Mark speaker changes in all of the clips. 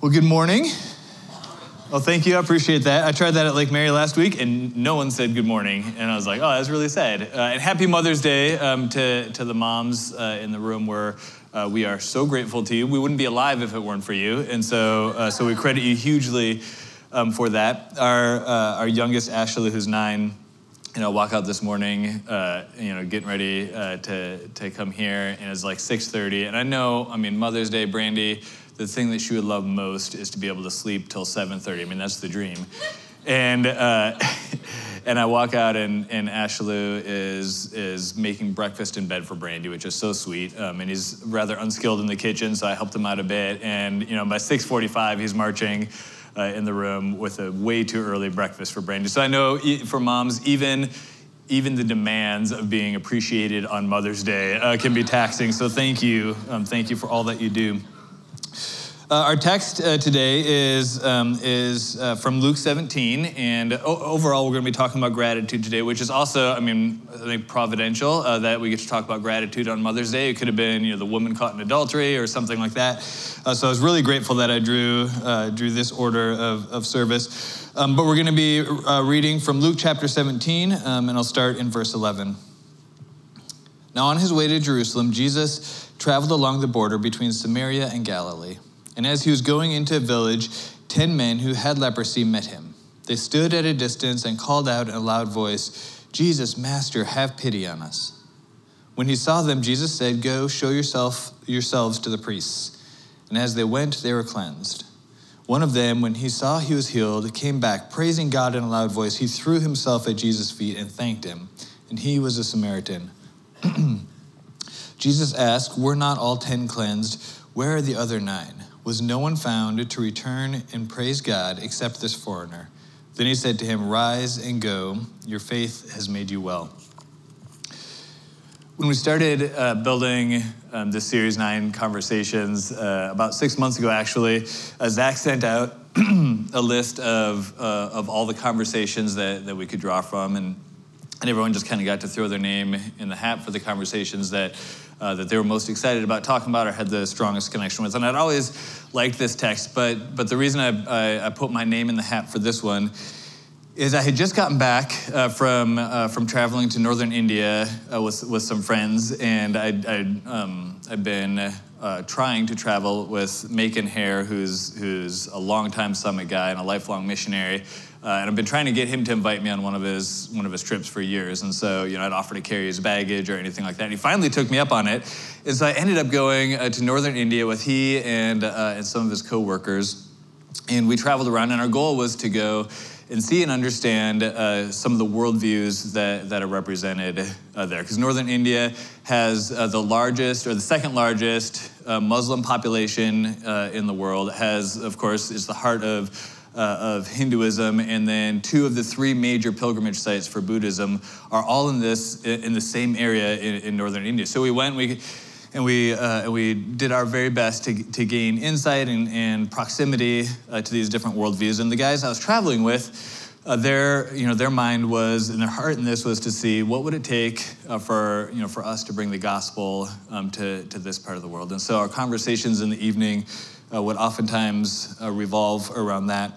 Speaker 1: Well, good morning. Well, thank you. I appreciate that. I tried that at Lake Mary last week, and no one said good morning. And I was like, oh, that's really sad. Uh, and happy Mother's Day um, to, to the moms uh, in the room where uh, we are so grateful to you. We wouldn't be alive if it weren't for you. And so, uh, so we credit you hugely um, for that. Our, uh, our youngest, Ashley, who's nine, you know, walk out this morning, uh, you know, getting ready to, to come here, and it's like 6.30. And I know, I mean, Mother's Day, Brandy, the thing that she would love most is to be able to sleep till 7.30 i mean that's the dream and uh, and i walk out and, and ashley is is making breakfast in bed for brandy which is so sweet um, and he's rather unskilled in the kitchen so i helped him out a bit and you know by 6.45 he's marching uh, in the room with a way too early breakfast for brandy so i know for moms even even the demands of being appreciated on Mother's Day uh, can be taxing. So thank you. Um, thank you for all that you do. Uh, our text uh, today is, um, is uh, from Luke 17, and o- overall, we're going to be talking about gratitude today, which is also, I mean, I think providential uh, that we get to talk about gratitude on Mother's Day. It could have been, you know, the woman caught in adultery or something like that. Uh, so I was really grateful that I drew, uh, drew this order of, of service. Um, but we're going to be reading from Luke chapter 17, um, and I'll start in verse 11. Now, on his way to Jerusalem, Jesus traveled along the border between Samaria and Galilee. And as he was going into a village, ten men who had leprosy met him. They stood at a distance and called out in a loud voice, Jesus, Master, have pity on us. When he saw them, Jesus said, Go, show yourself, yourselves to the priests. And as they went, they were cleansed. One of them, when he saw he was healed, came back, praising God in a loud voice. He threw himself at Jesus' feet and thanked him. And he was a Samaritan. Jesus asked, Were not all ten cleansed? Where are the other nine? Was no one found to return and praise God except this foreigner. Then he said to him, Rise and go, your faith has made you well. When we started uh, building um, this Series 9 conversations, uh, about six months ago actually, uh, Zach sent out a list of, uh, of all the conversations that, that we could draw from, and, and everyone just kind of got to throw their name in the hat for the conversations that uh, that they were most excited about talking about or had the strongest connection with. And I'd always liked this text, but, but the reason I, I, I put my name in the hat for this one is I had just gotten back uh, from, uh, from traveling to northern India uh, with, with some friends, and I'd, I'd, um, I'd been uh, trying to travel with Macon Hare, who's, who's a longtime summit guy and a lifelong missionary. Uh, and I've been trying to get him to invite me on one of his one of his trips for years. And so, you know, I'd offer to carry his baggage or anything like that. And he finally took me up on it. And so I ended up going uh, to northern India with he and uh, and some of his coworkers. And we traveled around, and our goal was to go and see and understand uh, some of the worldviews that, that are represented uh, there. Because northern India has uh, the largest, or the second largest, uh, Muslim population uh, in the world, has, of course, is the heart of uh, of Hinduism, and then two of the three major pilgrimage sites for Buddhism are all in this in the same area in, in northern India. So we went, we and we uh, we did our very best to, to gain insight and, and proximity uh, to these different worldviews. And the guys I was traveling with. Uh, their, you know, their mind was, and their heart in this was to see what would it take uh, for, you know, for us to bring the gospel um, to, to this part of the world. And so our conversations in the evening uh, would oftentimes uh, revolve around that.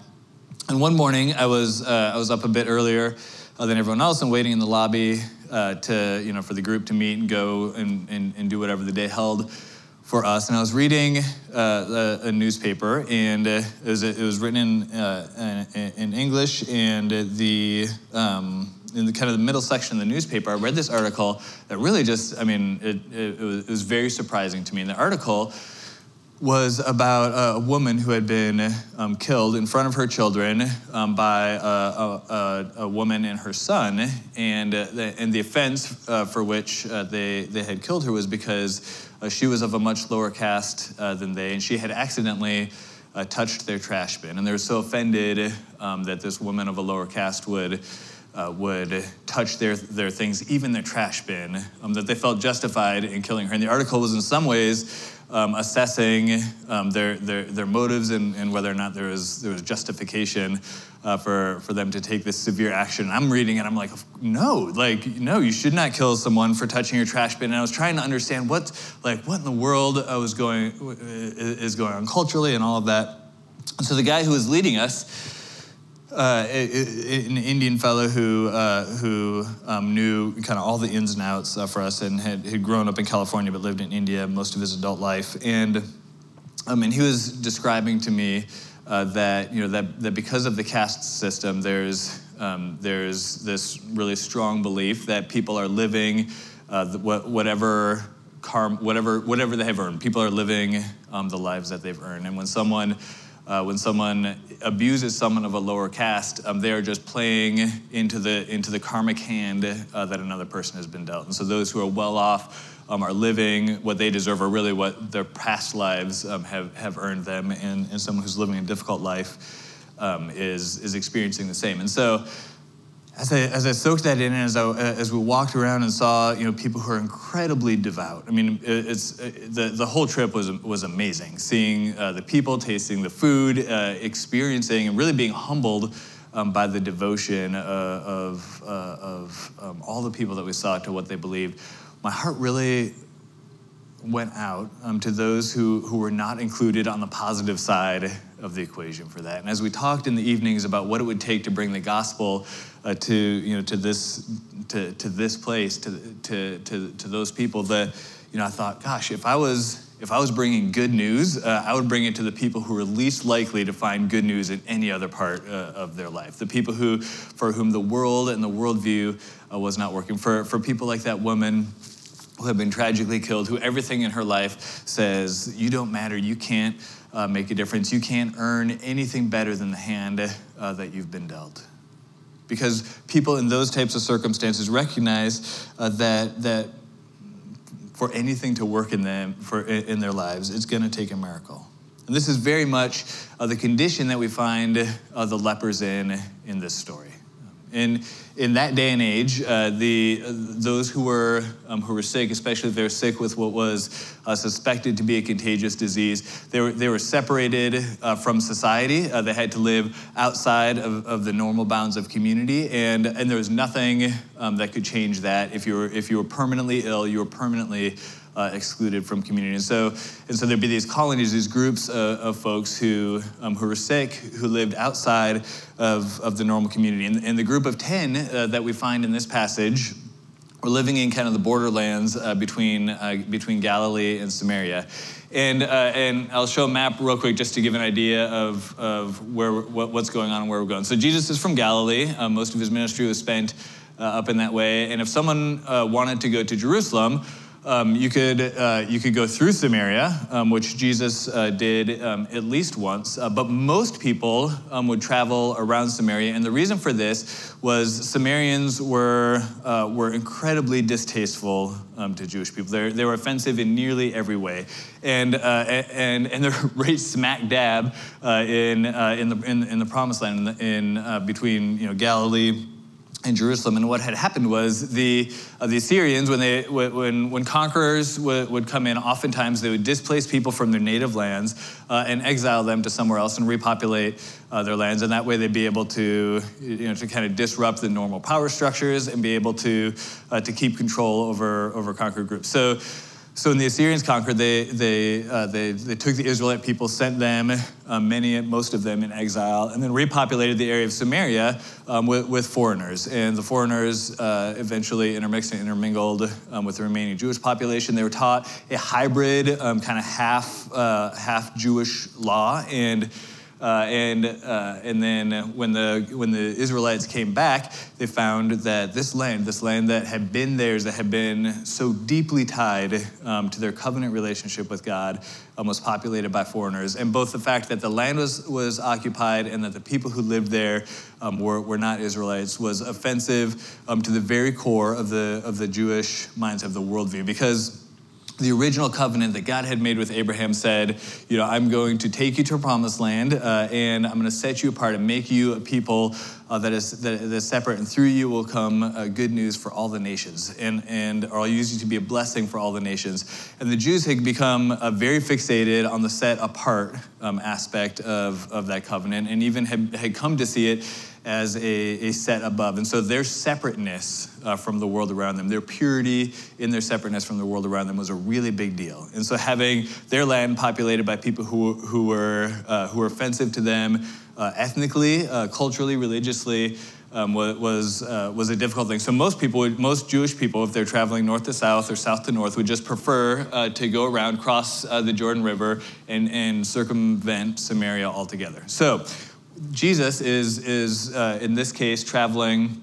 Speaker 1: And one morning, I was, uh, I was up a bit earlier uh, than everyone else and waiting in the lobby uh, to, you know, for the group to meet and go and, and, and do whatever the day held for us. And I was reading uh, a, a, newspaper, and it, was, it was written in, uh, in English, and the, um, in the kind of the middle section of the newspaper, I read this article that really just, I mean, it, it, was, it was very surprising to me. And the article was about a woman who had been um, killed in front of her children um, by a, a, a, woman and her son. And, uh, the, and the offense uh, for which uh, they, they had killed her was because uh, she was of a much lower caste uh, than they, and she had accidentally uh, touched their trash bin. And they were so offended um, that this woman of a lower caste would. would touch their, their things, even their trash bin, um, that they felt justified in killing her. And the article was in some ways um, assessing um, their, their, their motives and, and whether or not there was, there was justification uh, for, for them to take this severe action. I'm reading it, I'm like, no, like, no, you should not kill someone for touching your trash bin. And I was trying to understand what, like, what in the world I was going, is going on culturally and all of that. And so the guy who was leading us, uh, an Indian fellow who uh, who um, knew kind of all the ins and outs uh, for us, and had, had grown up in California but lived in India most of his adult life, and um, and he was describing to me uh, that you know that that because of the caste system, there's um, there's this really strong belief that people are living uh, whatever karma, whatever whatever they have earned. People are living um, the lives that they've earned, and when someone uh, when someone abuses someone of a lower caste, um, they are just playing into the into the karmic hand uh, that another person has been dealt. And so those who are well off um, are living what they deserve, or really what their past lives um, have have earned them. And, and someone who's living a difficult life um, is is experiencing the same. And so as I, as I soaked that in, and as, I, as we walked around and saw, you know, people who are incredibly devout. I mean, it's the, the whole trip was was amazing. Seeing uh, the people, tasting the food, uh, experiencing, and really being humbled um, by the devotion uh, of uh, of um, all the people that we saw to what they believed. My heart really went out um, to those who, who were not included on the positive side of the equation for that. And as we talked in the evenings about what it would take to bring the gospel uh, to you know to this to, to this place to, to to to those people that you know I thought gosh if I was if I was bringing good news uh, I would bring it to the people who are least likely to find good news in any other part uh, of their life. The people who for whom the world and the worldview uh, was not working. For for people like that woman who had been tragically killed who everything in her life says you don't matter. You can't uh, make a difference. You can't earn anything better than the hand uh, that you've been dealt. Because people in those types of circumstances recognize uh, that, that for anything to work in them for in their lives it's going to take a miracle. And this is very much uh, the condition that we find uh, the lepers in in this story in, in that day and age, uh, the, those who were, um, who were sick, especially if they were sick with what was uh, suspected to be a contagious disease, they were, they were separated uh, from society. Uh, they had to live outside of, of the normal bounds of community, and, and there was nothing um, that could change that. If you, were, if you were permanently ill, you were permanently uh, excluded from community. And so, and so there'd be these colonies, these groups of, of folks who, um, who were sick, who lived outside of, of the normal community. And, and the group of 10 uh, that we find in this passage were living in kind of the borderlands uh, between, uh, between Galilee and Samaria. And, uh, and I'll show a map real quick just to give an idea of, of where, what, what's going on and where we're going. So Jesus is from Galilee. Uh, most of his ministry was spent up in that way. And if someone wanted to go to Jerusalem, um, you, could, uh, you could go through Samaria, um, which Jesus uh, did um, at least once, uh, but most people um, would travel around Samaria. And the reason for this was Samaritans were, uh, were incredibly distasteful um, to Jewish people. They're, they were offensive in nearly every way. And, uh, and, and they're right smack dab uh, in, in, the, in, in, the promised land, in, in between you know, Galilee in Jerusalem. And what had happened was the, uh, the Assyrians, when, they, when, when conquerors would, would come in, oftentimes they would displace people from their native lands uh, and exile them to somewhere else and repopulate uh, their lands. And that way they'd be able to, you know, to kind of disrupt the normal power structures and be able to, uh, to keep control over, over conquered groups. So so when the Assyrians conquered, they, they, uh, they, they took the Israelite people, sent them, uh, many, most of them in exile, and then repopulated the area of Samaria um, with, with, foreigners. And the foreigners uh, eventually intermixed and intermingled um, with the remaining Jewish population. They were taught a hybrid, um, kind of half, uh, half Jewish law. And uh, and, uh, and then when the, when the Israelites came back, they found that this land, this land that had been theirs, that had been so deeply tied um, to their covenant relationship with God, um, was populated by foreigners. And both the fact that the land was, was occupied and that the people who lived there um, were, were not Israelites was offensive um, to the very core of the, of the Jewish mindset of the worldview. Because the original covenant that God had made with Abraham said, You know, I'm going to take you to a promised land uh, and I'm going to set you apart and make you a people uh, that, is, that is separate, and through you will come uh, good news for all the nations, and, and I'll use you to be a blessing for all the nations. And the Jews had become uh, very fixated on the set apart um, aspect of, of that covenant, and even had, had come to see it as a, a set above. And so their separateness uh, from the world around them, their purity in their separateness from the world around them was a really big deal. And so having their land populated by people who, who, were, uh, who were offensive to them uh, ethnically, uh, culturally, religiously, um, was, uh, was a difficult thing. So most people, would, most Jewish people, if they're traveling north to south or south to north, would just prefer uh, to go around, cross uh, the Jordan River, and, and circumvent Samaria altogether. So Jesus is, is uh, in this case, traveling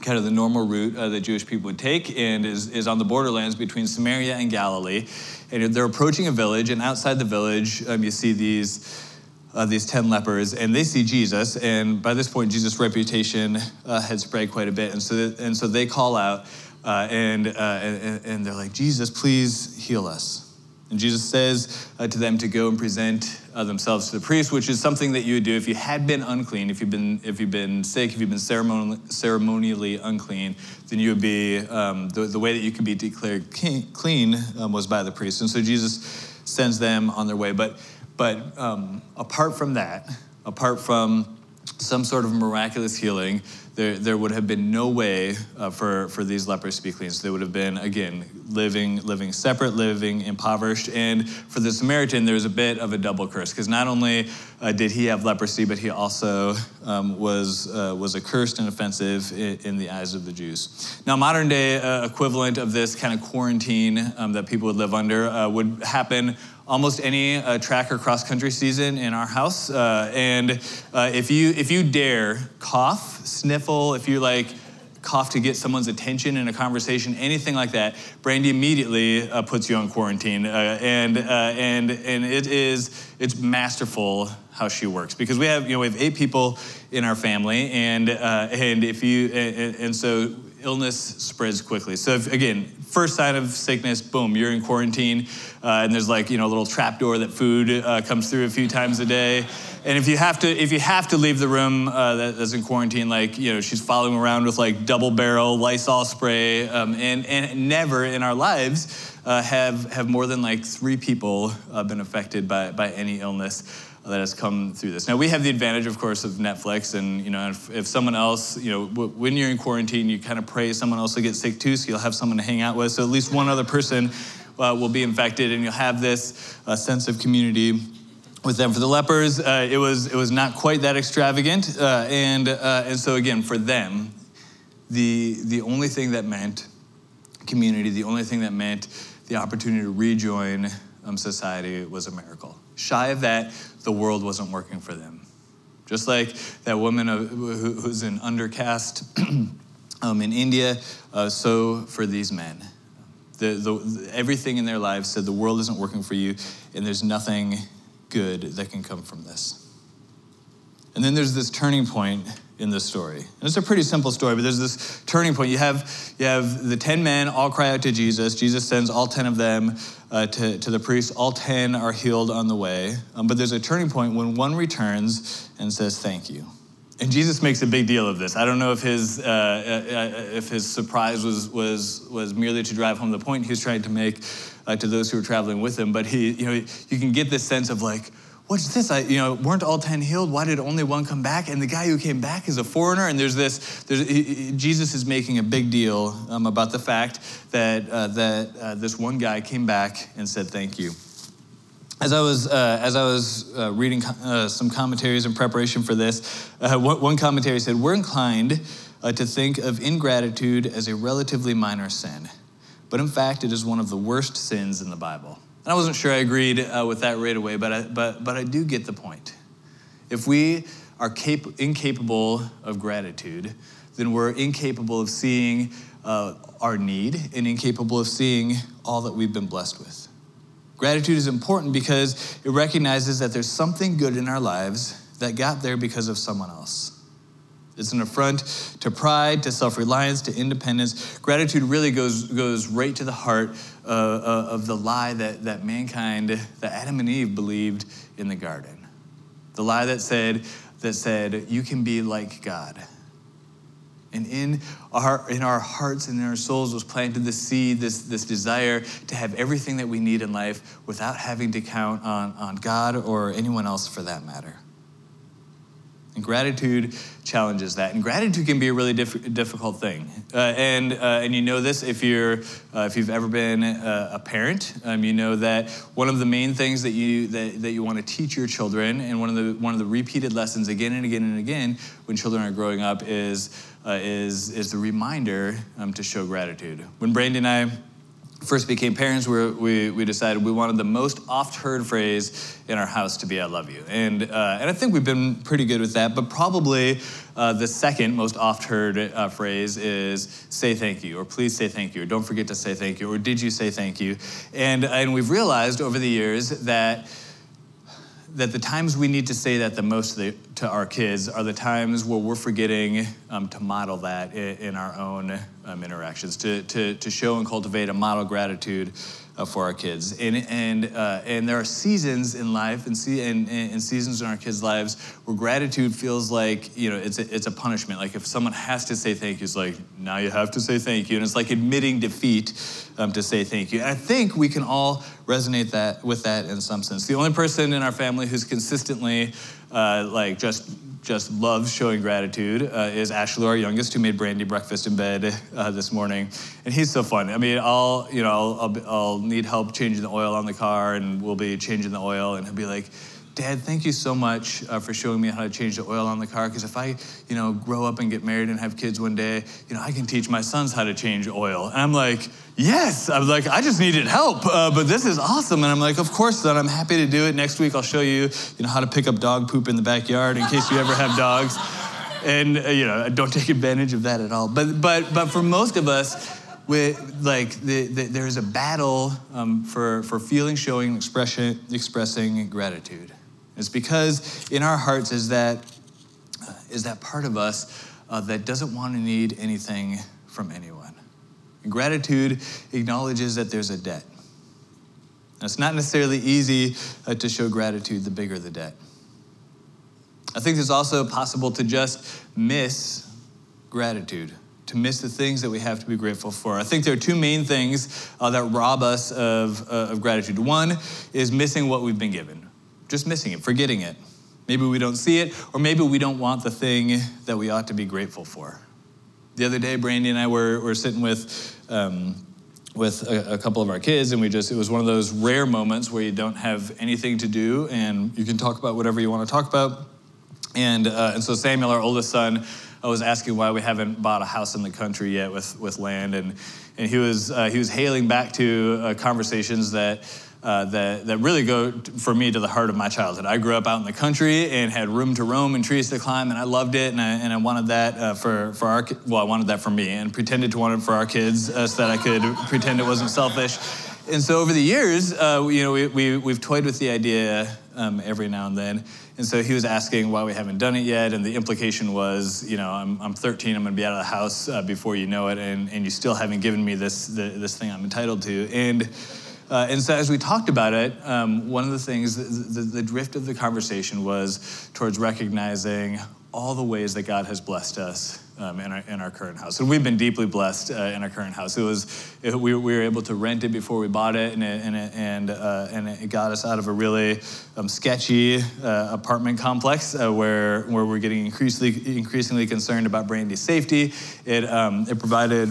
Speaker 1: kind of the normal route uh, that Jewish people would take and is, is on the borderlands between Samaria and Galilee. And they're approaching a village, and outside the village, um, you see these. Uh, these 10 lepers, and they see Jesus. And by this point, Jesus' reputation uh, had spread quite a bit. And so, and so they call out, uh, and, uh, and, and they're like, Jesus, please heal us. And Jesus says uh, to them to go and present uh, themselves to the priest, which is something that you would do if you had been unclean, if you've been, if you've been sick, if you've been ceremonially, unclean, then you would be, um, the, the way that you could be declared clean um, was by the priest. And so Jesus sends them on their way. But, but um, apart from that, apart from some sort of miraculous healing, there, there would have been no way uh, for, for these lepers to be clean. So they would have been, again, living, living separate, living impoverished. And for the Samaritan, there was a bit of a double curse because not only uh, did he have leprosy, but he also um, was, uh, was accursed and offensive in, in, the eyes of the Jews. Now, modern day uh, equivalent of this kind of quarantine um, that people would live under uh, would happen almost any uh, track or cross country season in our house. Uh, and uh, if you if you dare cough, sniffle, if you like cough to get someone's attention in a conversation, anything like that, Brandy immediately uh, puts you on quarantine. Uh, and uh, and and it is it's masterful how she works because we have you know we have eight people in our family and and if you and, and so illness spreads quickly. So if, again, first sign of sickness, boom, you're in quarantine, uh, and there's like you know a little trap door that food uh, comes through a few times a day. And if you have to, if you have to leave the room uh, that, that's in quarantine, like you know, she's following around with like double barrel Lysol spray, um, and and never in our lives uh, have have more than like three people uh, been affected by by any illness that has come through this. Now we have the advantage, of course, of Netflix, and you know, if, if someone else, you know, w- when you're in quarantine, you kind of pray someone else will get sick too, so you'll have someone to hang out with. So at least one other person uh, will be infected, and you'll have this uh, sense of community with them. For the lepers, uh, it was it was not quite that extravagant, uh, and uh, and so again, for them, the the only thing that meant community, the only thing that meant the opportunity to rejoin um, society was a miracle. Shy of that, the world wasn't working for them. Just like that woman who's an undercast um, in India, uh, so for these men. The, the, everything in their lives said the world isn't working for you, and there's nothing good that can come from this. And then there's this turning point in this story. And it's a pretty simple story, but there's this turning point. You have, you have the 10 men all cry out to Jesus. Jesus sends all 10 of them uh, to, to the priest. All 10 are healed on the way. Um, but there's a turning point when one returns and says, Thank you. And Jesus makes a big deal of this. I don't know if his, uh, uh, if his surprise was, was, was merely to drive home the point he was trying to make uh, to those who were traveling with him, but he, you know, you can get this sense of like, what's this? I, you know, weren't all 10 healed? Why did only one come back? And the guy who came back is a foreigner. And there's this, there's, he, Jesus is making a big deal um, about the fact that, uh, that uh, this one guy came back and said, thank you. As I was, uh, as I was uh, reading uh, some commentaries in preparation for this, uh, one commentary said, We're inclined to think of ingratitude as a relatively minor sin, but in fact, it is one of the worst sins in the Bible. And I wasn't sure I agreed uh, with that right away, but I, but, but I do get the point. If we are cap- incapable of gratitude, then we're incapable of seeing uh, our need and incapable of seeing all that we've been blessed with. Gratitude is important because it recognizes that there's something good in our lives that got there because of someone else. It's an affront to pride, to self reliance, to independence. Gratitude really goes, goes right to the heart uh, uh, of the lie that, that mankind, that Adam and Eve believed in the garden. The lie that said, that said, you can be like God. And in our, in our hearts and in our souls was planted the seed, this, this desire to have everything that we need in life without having to count on, on God or anyone else for that matter. And gratitude challenges that. And gratitude can be a really diff- difficult thing. Uh, and, uh, and you know this if, you're, uh, if you've ever been a, parent. Um, you know that one of the main things that you, that, that you want to teach your children, and one of, the, one of the repeated lessons again and again and again when children are growing up, is, uh, is, is the reminder um, to show gratitude. When Brandy and I first became parents, we, we, we, decided we wanted the most oft heard phrase in our house to be I love you. And, uh, and I think we've been pretty good with that, but probably uh, the second most oft heard uh, phrase is say thank you, or please say thank you, or don't forget to say thank you, or did you say thank you? And, and we've realized over the years that that the times we need to say that the most to our kids are the times where we're forgetting um, to model that in, in our own um, interactions, to, to, to show and cultivate a model gratitude uh, for our kids. And, and, uh, and there are seasons in life and, see, and, and seasons in our kids' lives where gratitude feels like, you know, it's a, it's a punishment. Like if someone has to say thank you, it's like, now you have to say thank you. And it's like admitting defeat um, to say thank you. And I think we can all resonate that with that in some sense. The only person in our family who's consistently uh, like just just loves showing gratitude uh, is Ashley, our youngest, who made Brandy breakfast in bed uh, this morning, and he's so fun. I mean, I'll you know I'll, I'll, I'll need help changing the oil on the car, and we'll be changing the oil, and he'll be like. Dad, thank you so much uh, for showing me how to change the oil on the car. Because if I, you know, grow up and get married and have kids one day, you know, I can teach my sons how to change oil. And I'm like, yes. I was like, I just needed help, uh, but this is awesome. And I'm like, of course, then I'm happy to do it. Next week, I'll show you, you know, how to pick up dog poop in the backyard in case you ever have dogs. And uh, you know, don't take advantage of that at all. But but but for most of us, with like the, the, there's a battle um, for for feeling, showing, expression, expressing gratitude. It's because in our hearts is that uh, that part of us uh, that doesn't want to need anything from anyone. And gratitude acknowledges that there's a debt. Now, it's not necessarily easy uh, to show gratitude the bigger the debt. I think it's also possible to just miss gratitude, to miss the things that we have to be grateful for. I think there are two main things uh, that rob us of, uh, of gratitude. One is missing what we've been given, just missing it, forgetting it. Maybe we don't see it, or maybe we don't want the thing that we ought to be grateful for. The other day, Brandy and I were, were sitting with, um, with a, a, couple of our kids, and we just, it was one of those rare moments where you don't have anything to do and you can talk about whatever you want to talk about. And, uh, and so Samuel, our oldest son, I was asking why we haven't bought a house in the country yet with, with land. And, and he, was, uh, he was hailing back to uh, conversations that uh, that, that really go for me to the heart of my childhood. I grew up out in the country and had room to roam and trees to climb, and I loved it, and I, and I wanted that uh, for, for our, well, I wanted that for me, and pretended to want it for our kids uh, so that I could pretend it wasn't selfish. And so over the years, uh, you know, we, we, we've toyed with the idea um, every now and then. And so he was asking why we haven't done it yet, and the implication was, you know, I'm, I'm 13, I'm gonna be out of the house uh, before you know it, and, and you still haven't given me this, the, this thing I'm entitled to. And uh, and so, as we talked about it, um, one of the things, the, the, the, drift of the conversation was towards recognizing all the ways that God has blessed us um, in, our, in our current house. And we've been deeply blessed uh, in our current house. It was, it, we, we, were able to rent it before we bought it, and it, and it, and, uh, and it got us out of a really um, sketchy uh, apartment complex uh, where, where we're getting increasingly, increasingly concerned about Brandy's safety. It, um, it provided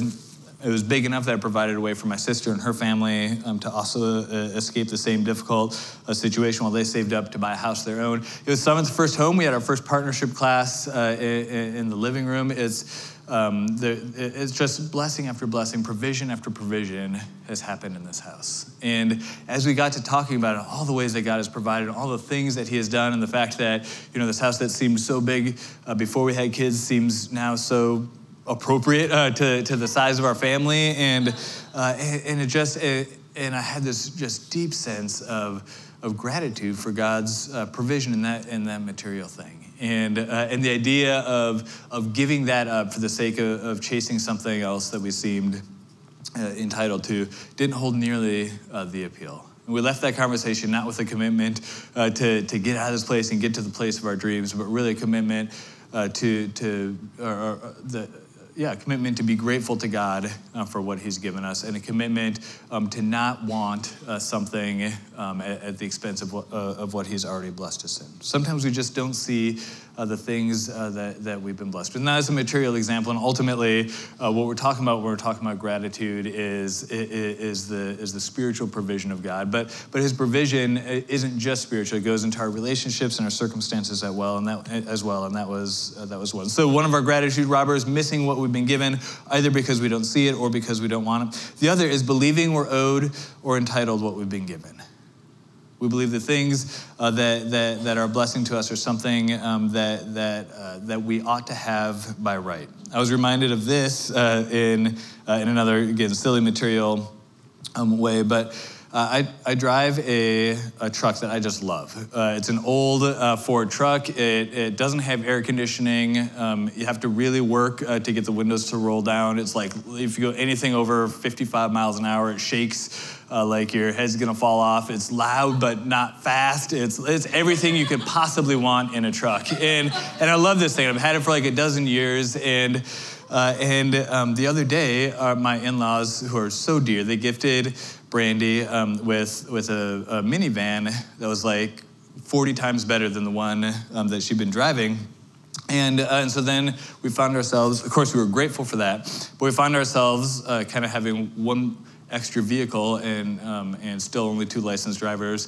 Speaker 1: it was big enough that it provided a way for my sister and her family um, to also uh, escape the same difficult uh, situation while they saved up to buy a house of their own. It was Summit's first home. We had our first partnership class uh, in, in, the living room. It's, um, the, it's just blessing after blessing, provision after provision has happened in this house. And as we got to talking about it, all the ways that God has provided, all the things that He has done, and the fact that, you know, this house that seemed so big uh, before we had kids seems now so appropriate uh, to, to the size of our family. And, uh, and, it just, it, and I had this just deep sense of, of gratitude for God's uh, provision in that, in that material thing. And, uh, and the idea of, of giving that up for the sake of, of chasing something else that we seemed uh, entitled to didn't hold nearly uh, the appeal. We left that conversation not with a commitment to, to get out of this place and get to the place of our dreams, but really a commitment uh, to, to uh, the, yeah, commitment to be grateful to God uh, for what He's given us, and a commitment um, to not want uh, something um, at, at, the expense of what, uh, of what He's already blessed us in. Sometimes we just don't see uh, the things uh, that, that we've been blessed with. And that is a material example. And ultimately, uh, what we're talking about when we're talking about gratitude is, is, the, is the spiritual provision of God. But, but His provision isn't just spiritual, it goes into our relationships and our circumstances as well. And that, as well, and that was, that was one. So, one of our gratitude robbers, missing what we've been given, either because we don't see it or because we don't want it. The other is believing we're owed or entitled what we've been given. We believe the things uh, that, that, that are a blessing to us are something um, that, that, uh, that we ought to have by right. I was reminded of this uh, in, uh, in another, again, silly material um, way, but uh, I, I drive a, a truck that I just love. Uh, it's an old uh, Ford truck. It, it doesn't have air conditioning. Um, you have to really work uh, to get the windows to roll down. It's like if you go anything over 55 miles an hour, it shakes uh, like your head's gonna fall off. It's loud but not fast. It's, it's everything you could possibly want in a truck. And, and I love this thing. I've had it for like a dozen years. And uh, and um, the other day, uh, my in-laws, who are so dear, they gifted Brandy um, with, with a, a, minivan that was like 40 times better than the one um, that she'd been driving. And, uh, and so then we found ourselves, of course, we were grateful for that, but we found ourselves uh, kind of having one extra vehicle and, um, and still only two licensed drivers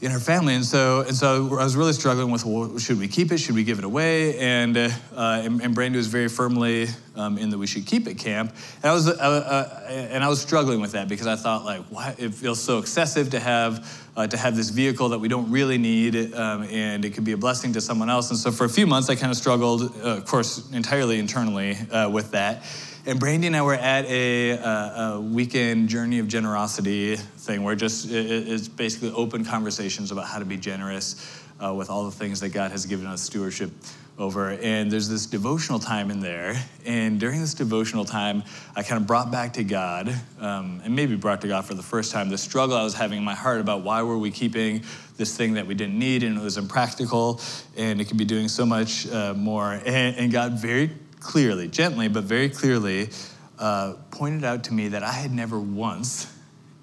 Speaker 1: in her family. And so, and so I was really struggling with, well, should we keep it? Should we give it away? And, uh, and, and, Brandy was very firmly um, in that we should keep it camp. And I was, uh, uh, and I was struggling with that because I thought like, why, it feels so excessive to have, uh, to have this vehicle that we don't really need um, and it could be a blessing to someone else. And so for a few months, I kind of struggled, uh, of course, entirely internally uh, with that. And Brandy and I were at a, a, a weekend journey of generosity thing where just it, it's basically open conversations about how to be generous uh, with all the things that God has given us stewardship over. And there's this devotional time in there. And during this devotional time, I kind of brought back to God, um, and maybe brought to God for the first time, the struggle I was having in my heart about why were we keeping this thing that we didn't need and it was impractical and it could be doing so much uh, more. And, and God very clearly, gently, but very clearly, uh, pointed out to me that I had never once,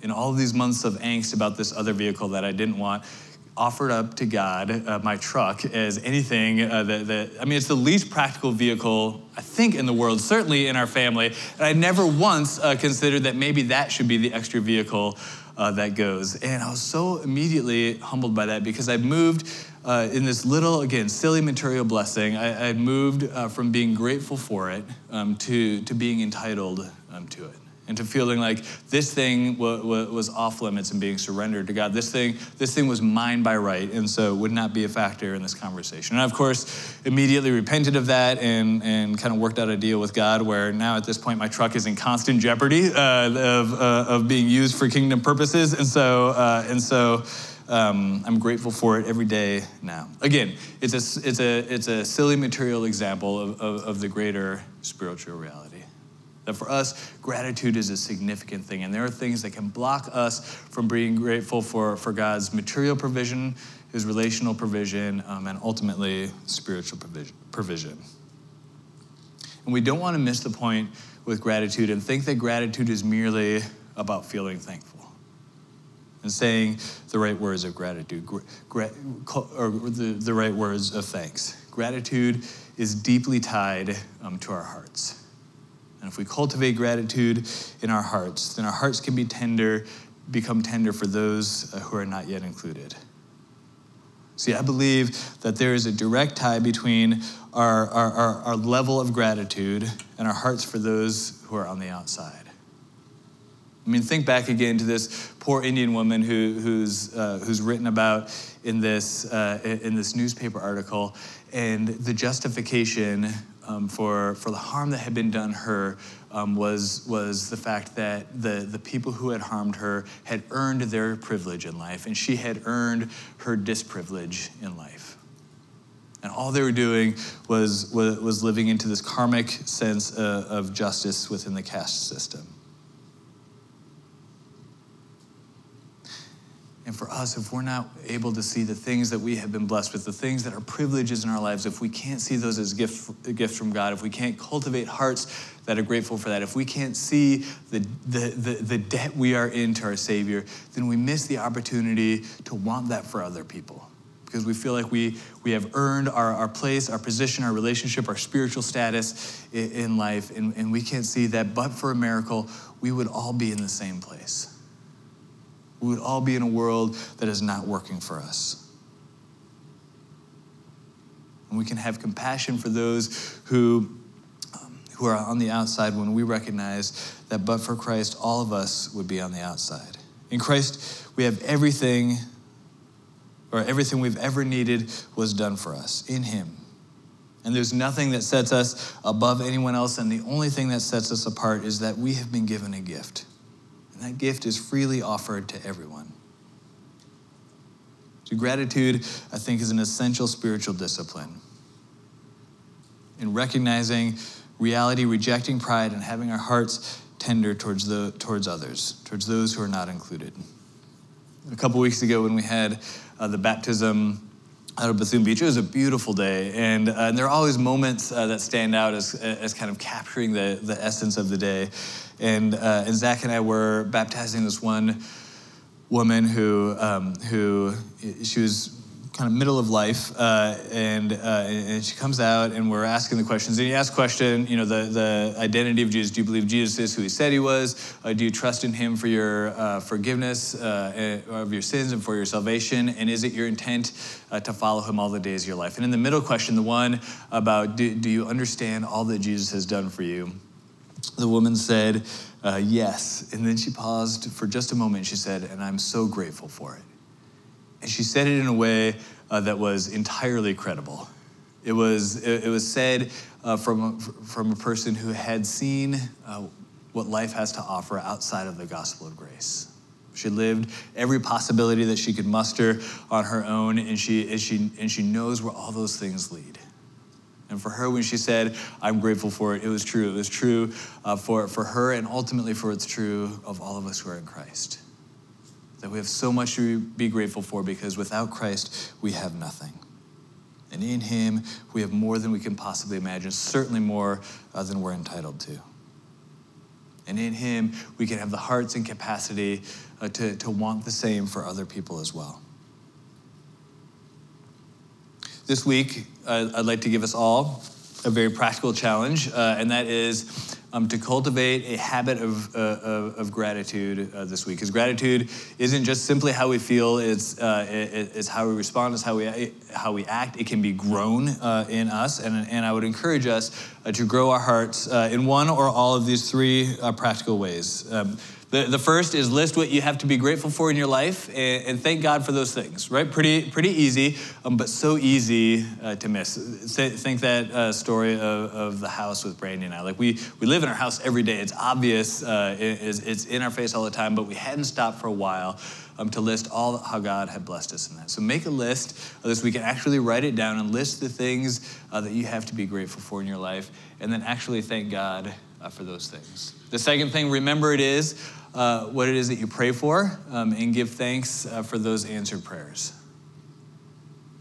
Speaker 1: in all these months of angst about this other vehicle that I didn't want, offered up to God uh, my truck as anything uh, that, that, I mean, it's the least practical vehicle, I think, in the world, certainly in our family. And I never once uh, considered that maybe that should be the extra vehicle uh, that goes. And I was so immediately humbled by that because I moved uh, in this little, again, silly material blessing, I, I moved uh, from being grateful for it um, to, to being entitled um, to it. And to feeling like this thing w- w- was off limits and being surrendered to God. This thing, this thing was mine by right, and so would not be a factor in this conversation. And I, of course, immediately repented of that and, and kind of worked out a deal with God where now at this point my truck is in constant jeopardy uh, of, uh, of being used for kingdom purposes. And so, uh, and so um, I'm grateful for it every day now. Again, it's a, it's a, it's a silly material example of, of, of the greater spiritual reality. That for us, gratitude is a significant thing. And there are things that can block us from being grateful for, for God's material provision, his relational provision, um, and ultimately spiritual provision, provision. And we don't want to miss the point with gratitude and think that gratitude is merely about feeling thankful and saying the right words of gratitude gra- or the, the right words of thanks. Gratitude is deeply tied um, to our hearts. And if we cultivate gratitude in our hearts, then our hearts can be tender, become tender for those uh, who are not yet included. See, I believe that there is a direct tie between our, our, our, our level of gratitude and our hearts for those who are on the outside. I mean, think back again to this poor Indian woman who, who's, uh, who's written about in this, uh, in this newspaper article, and the justification um, for, for the harm that had been done her um, was, was the fact that the, the people who had harmed her had earned their privilege in life, and she had earned her disprivilege in life. And all they were doing was, was, was living into this karmic sense uh, of justice within the caste system. And for us, if we're not able to see the things that we have been blessed with, the things that are privileges in our lives, if we can't see those as gifts gift from God, if we can't cultivate hearts that are grateful for that, if we can't see the, the, the, the debt we are in to our Savior, then we miss the opportunity to want that for other people. Because we feel like we, we have earned our, our place, our position, our relationship, our spiritual status in, in life, and, and we can't see that, but for a miracle, we would all be in the same place we would all be in a world that is not working for us. And we can have compassion for those who, um, who are on the outside when we recognize that but for Christ, all of us would be on the outside. In Christ, we have everything, or everything we've ever needed was done for us in Him. And there's nothing that sets us above anyone else, and the only thing that sets us apart is that we have been given a gift. And that gift is freely offered to everyone. So, gratitude, I think, is an essential spiritual discipline. In recognizing reality, rejecting pride, and having our hearts tender towards, the, towards others, towards those who are not included. A couple weeks ago, when we had uh, the baptism out of Bethune Beach, it was a beautiful day. And, uh, and there are always moments uh, that stand out as, as kind of capturing the, the essence of the day. And, uh, and Zach and I were baptizing this one woman who, um, who she was kind of middle of life, uh, and, uh, and she comes out, and we're asking the questions. And you ask question, you know, the, the identity of Jesus. Do you believe Jesus is who he said he was? Uh, do you trust in him for your uh, forgiveness uh, of your sins and for your salvation? And is it your intent uh, to follow him all the days of your life? And in the middle question, the one about do, do you understand all that Jesus has done for you? The woman said, Yes. And then she paused for just a moment. She said, And I'm so grateful for it. And she said it in a way uh, that was entirely credible. It was, it, it was said uh, from, from a person who had seen uh, what life has to offer outside of the gospel of grace. She lived every possibility that she could muster on her own, and she, and she, and she knows where all those things lead. And for her, when she said, I'm grateful for it, it was true. It was true uh, for, for her and ultimately for it's true of all of us who are in Christ. That we have so much to be grateful for because without Christ, we have nothing. And in Him, we have more than we can possibly imagine, certainly more uh, than we're entitled to. And in Him, we can have the hearts and capacity uh, to, to want the same for other people as well. This week, uh, I'd like to give us all a very practical challenge, uh, and that is um, to cultivate a habit of, uh, of, of, gratitude uh, this week. Because gratitude isn't just simply how we feel, it's, uh, it, it's how we respond, it's how we, how we act. It can be grown uh, in us, and, and I would encourage us to grow our hearts in one or all of these three practical ways. Um, the, the first is list what you have to be grateful for in your life and, and thank God for those things, right? Pretty, pretty easy, um, but so easy uh, to miss. Think that uh, story of, of the house with Brandy and I. Like, we, we live in our house every day. It's obvious, uh, it, it's, in our face all the time, but we hadn't stopped for a while. Um, to list all how God had blessed us in that. So make a list of this week and actually write it down and list the things uh, that you have to be grateful for in your life, and then actually thank God uh, for those things. The second thing, remember it is uh, what it is that you pray for um, and give thanks uh, for those answered prayers.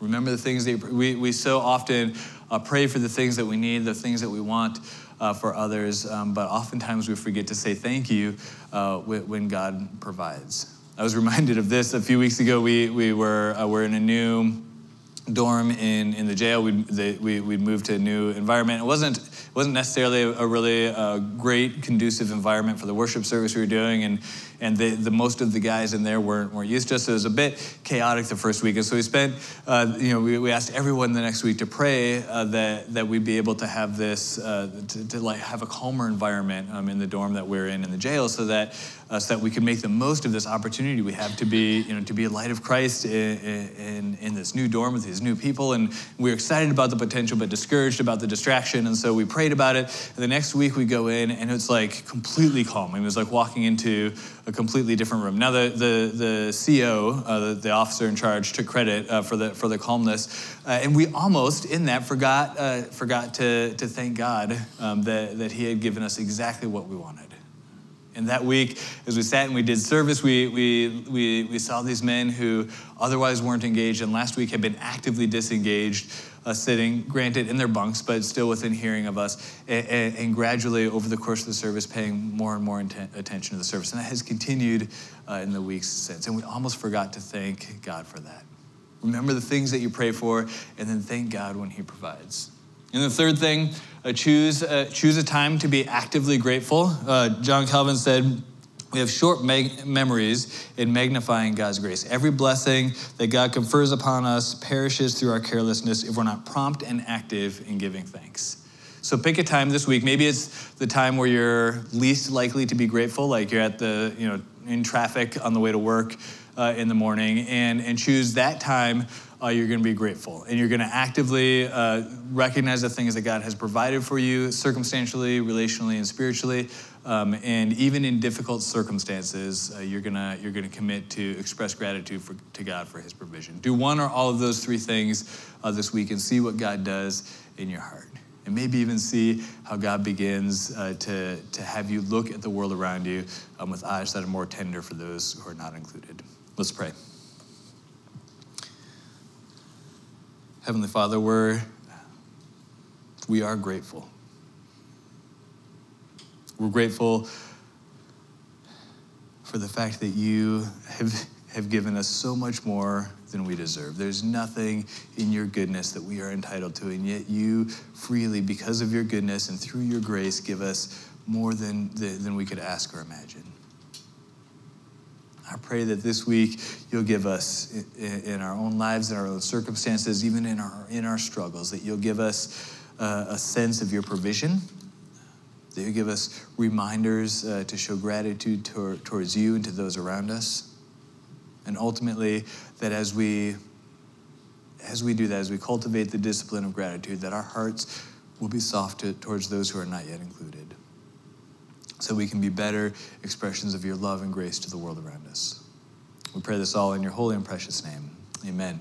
Speaker 1: Remember the things that you, we, we so often uh, pray for the things that we need, the things that we want uh, for others, um, but oftentimes we forget to say thank you uh, when God provides. I was reminded of this a few weeks ago. We, we were, we're in a new dorm in, in the jail. We'd, they, we, would moved to a new environment. It wasn't, wasn't necessarily a, really uh, great, conducive environment for the worship service we were doing, and, and the, the most of the guys in there weren't, weren't used to it, so it was a bit chaotic the first week. And so we spent, uh, you know, we, we asked everyone the next week to pray uh, that, that we'd be able to have this, uh, to, to, like have a calmer environment um, in the dorm that we're in in the jail so that uh, so that we can make the most of this opportunity we have to be, you know, to be a light of Christ in, in, in this new dorm with these new people. And we are excited about the potential, but discouraged about the distraction. And so we prayed about it. And the next week we go in, and it's like completely calm. It was like walking into a completely different room. Now the the the CO, uh, the, the, officer in charge, took credit uh, for the for the calmness, uh, and we almost in that forgot uh, forgot to to thank God um, that that He had given us exactly what we wanted And that week, as we sat and we did service, we, we, we, we saw these men who otherwise weren't engaged and last week had been actively disengaged, uh, sitting, granted, in their bunks, but still within hearing of us, and, and, gradually over the course of the service, paying more and more inten- attention to the service. And that has continued uh, in the weeks since. And we almost forgot to thank God for that. Remember the things that you pray for, and then thank God when He provides. And the third thing, uh, choose, uh, choose a time to be actively grateful. Uh, John Calvin said, we have short meg- memories in magnifying God's grace. Every blessing that God confers upon us perishes through our carelessness if we're not prompt and active in giving thanks. So pick a time this week. Maybe it's the time where you're least likely to be grateful, like you're at the, you know, in traffic on the way to work uh, in the morning, and, and choose that time uh, you're going to be grateful. And you're going to actively uh, recognize the things that God has provided for you, circumstantially, relationally, and spiritually. Um, and even in difficult circumstances, uh, you're going to you're gonna commit to express gratitude for, to God for his provision. Do one or all of those three things uh, this week and see what God does in your heart. And maybe even see how God begins uh, to, to have you look at the world around you um, with eyes that are more tender for those who are not included. Let's pray. Heavenly Father, we're, we are grateful. We're grateful for the fact that you have, have given us so much more than we deserve. There's nothing in your goodness that we are entitled to, and yet you freely, because of your goodness and through your grace, give us more than, than we could ask or imagine. I pray that this week you'll give us in our own lives, in our own circumstances, even in our, in our struggles, that you'll give us uh, a sense of your provision, that you'll give us reminders uh, to show gratitude tor- towards you and to those around us. And ultimately, that as we as we do that, as we cultivate the discipline of gratitude, that our hearts will be soft to, towards those who are not yet included so we can be better expressions of your love and grace to the world around us. We pray this all in your holy and precious name. Amen.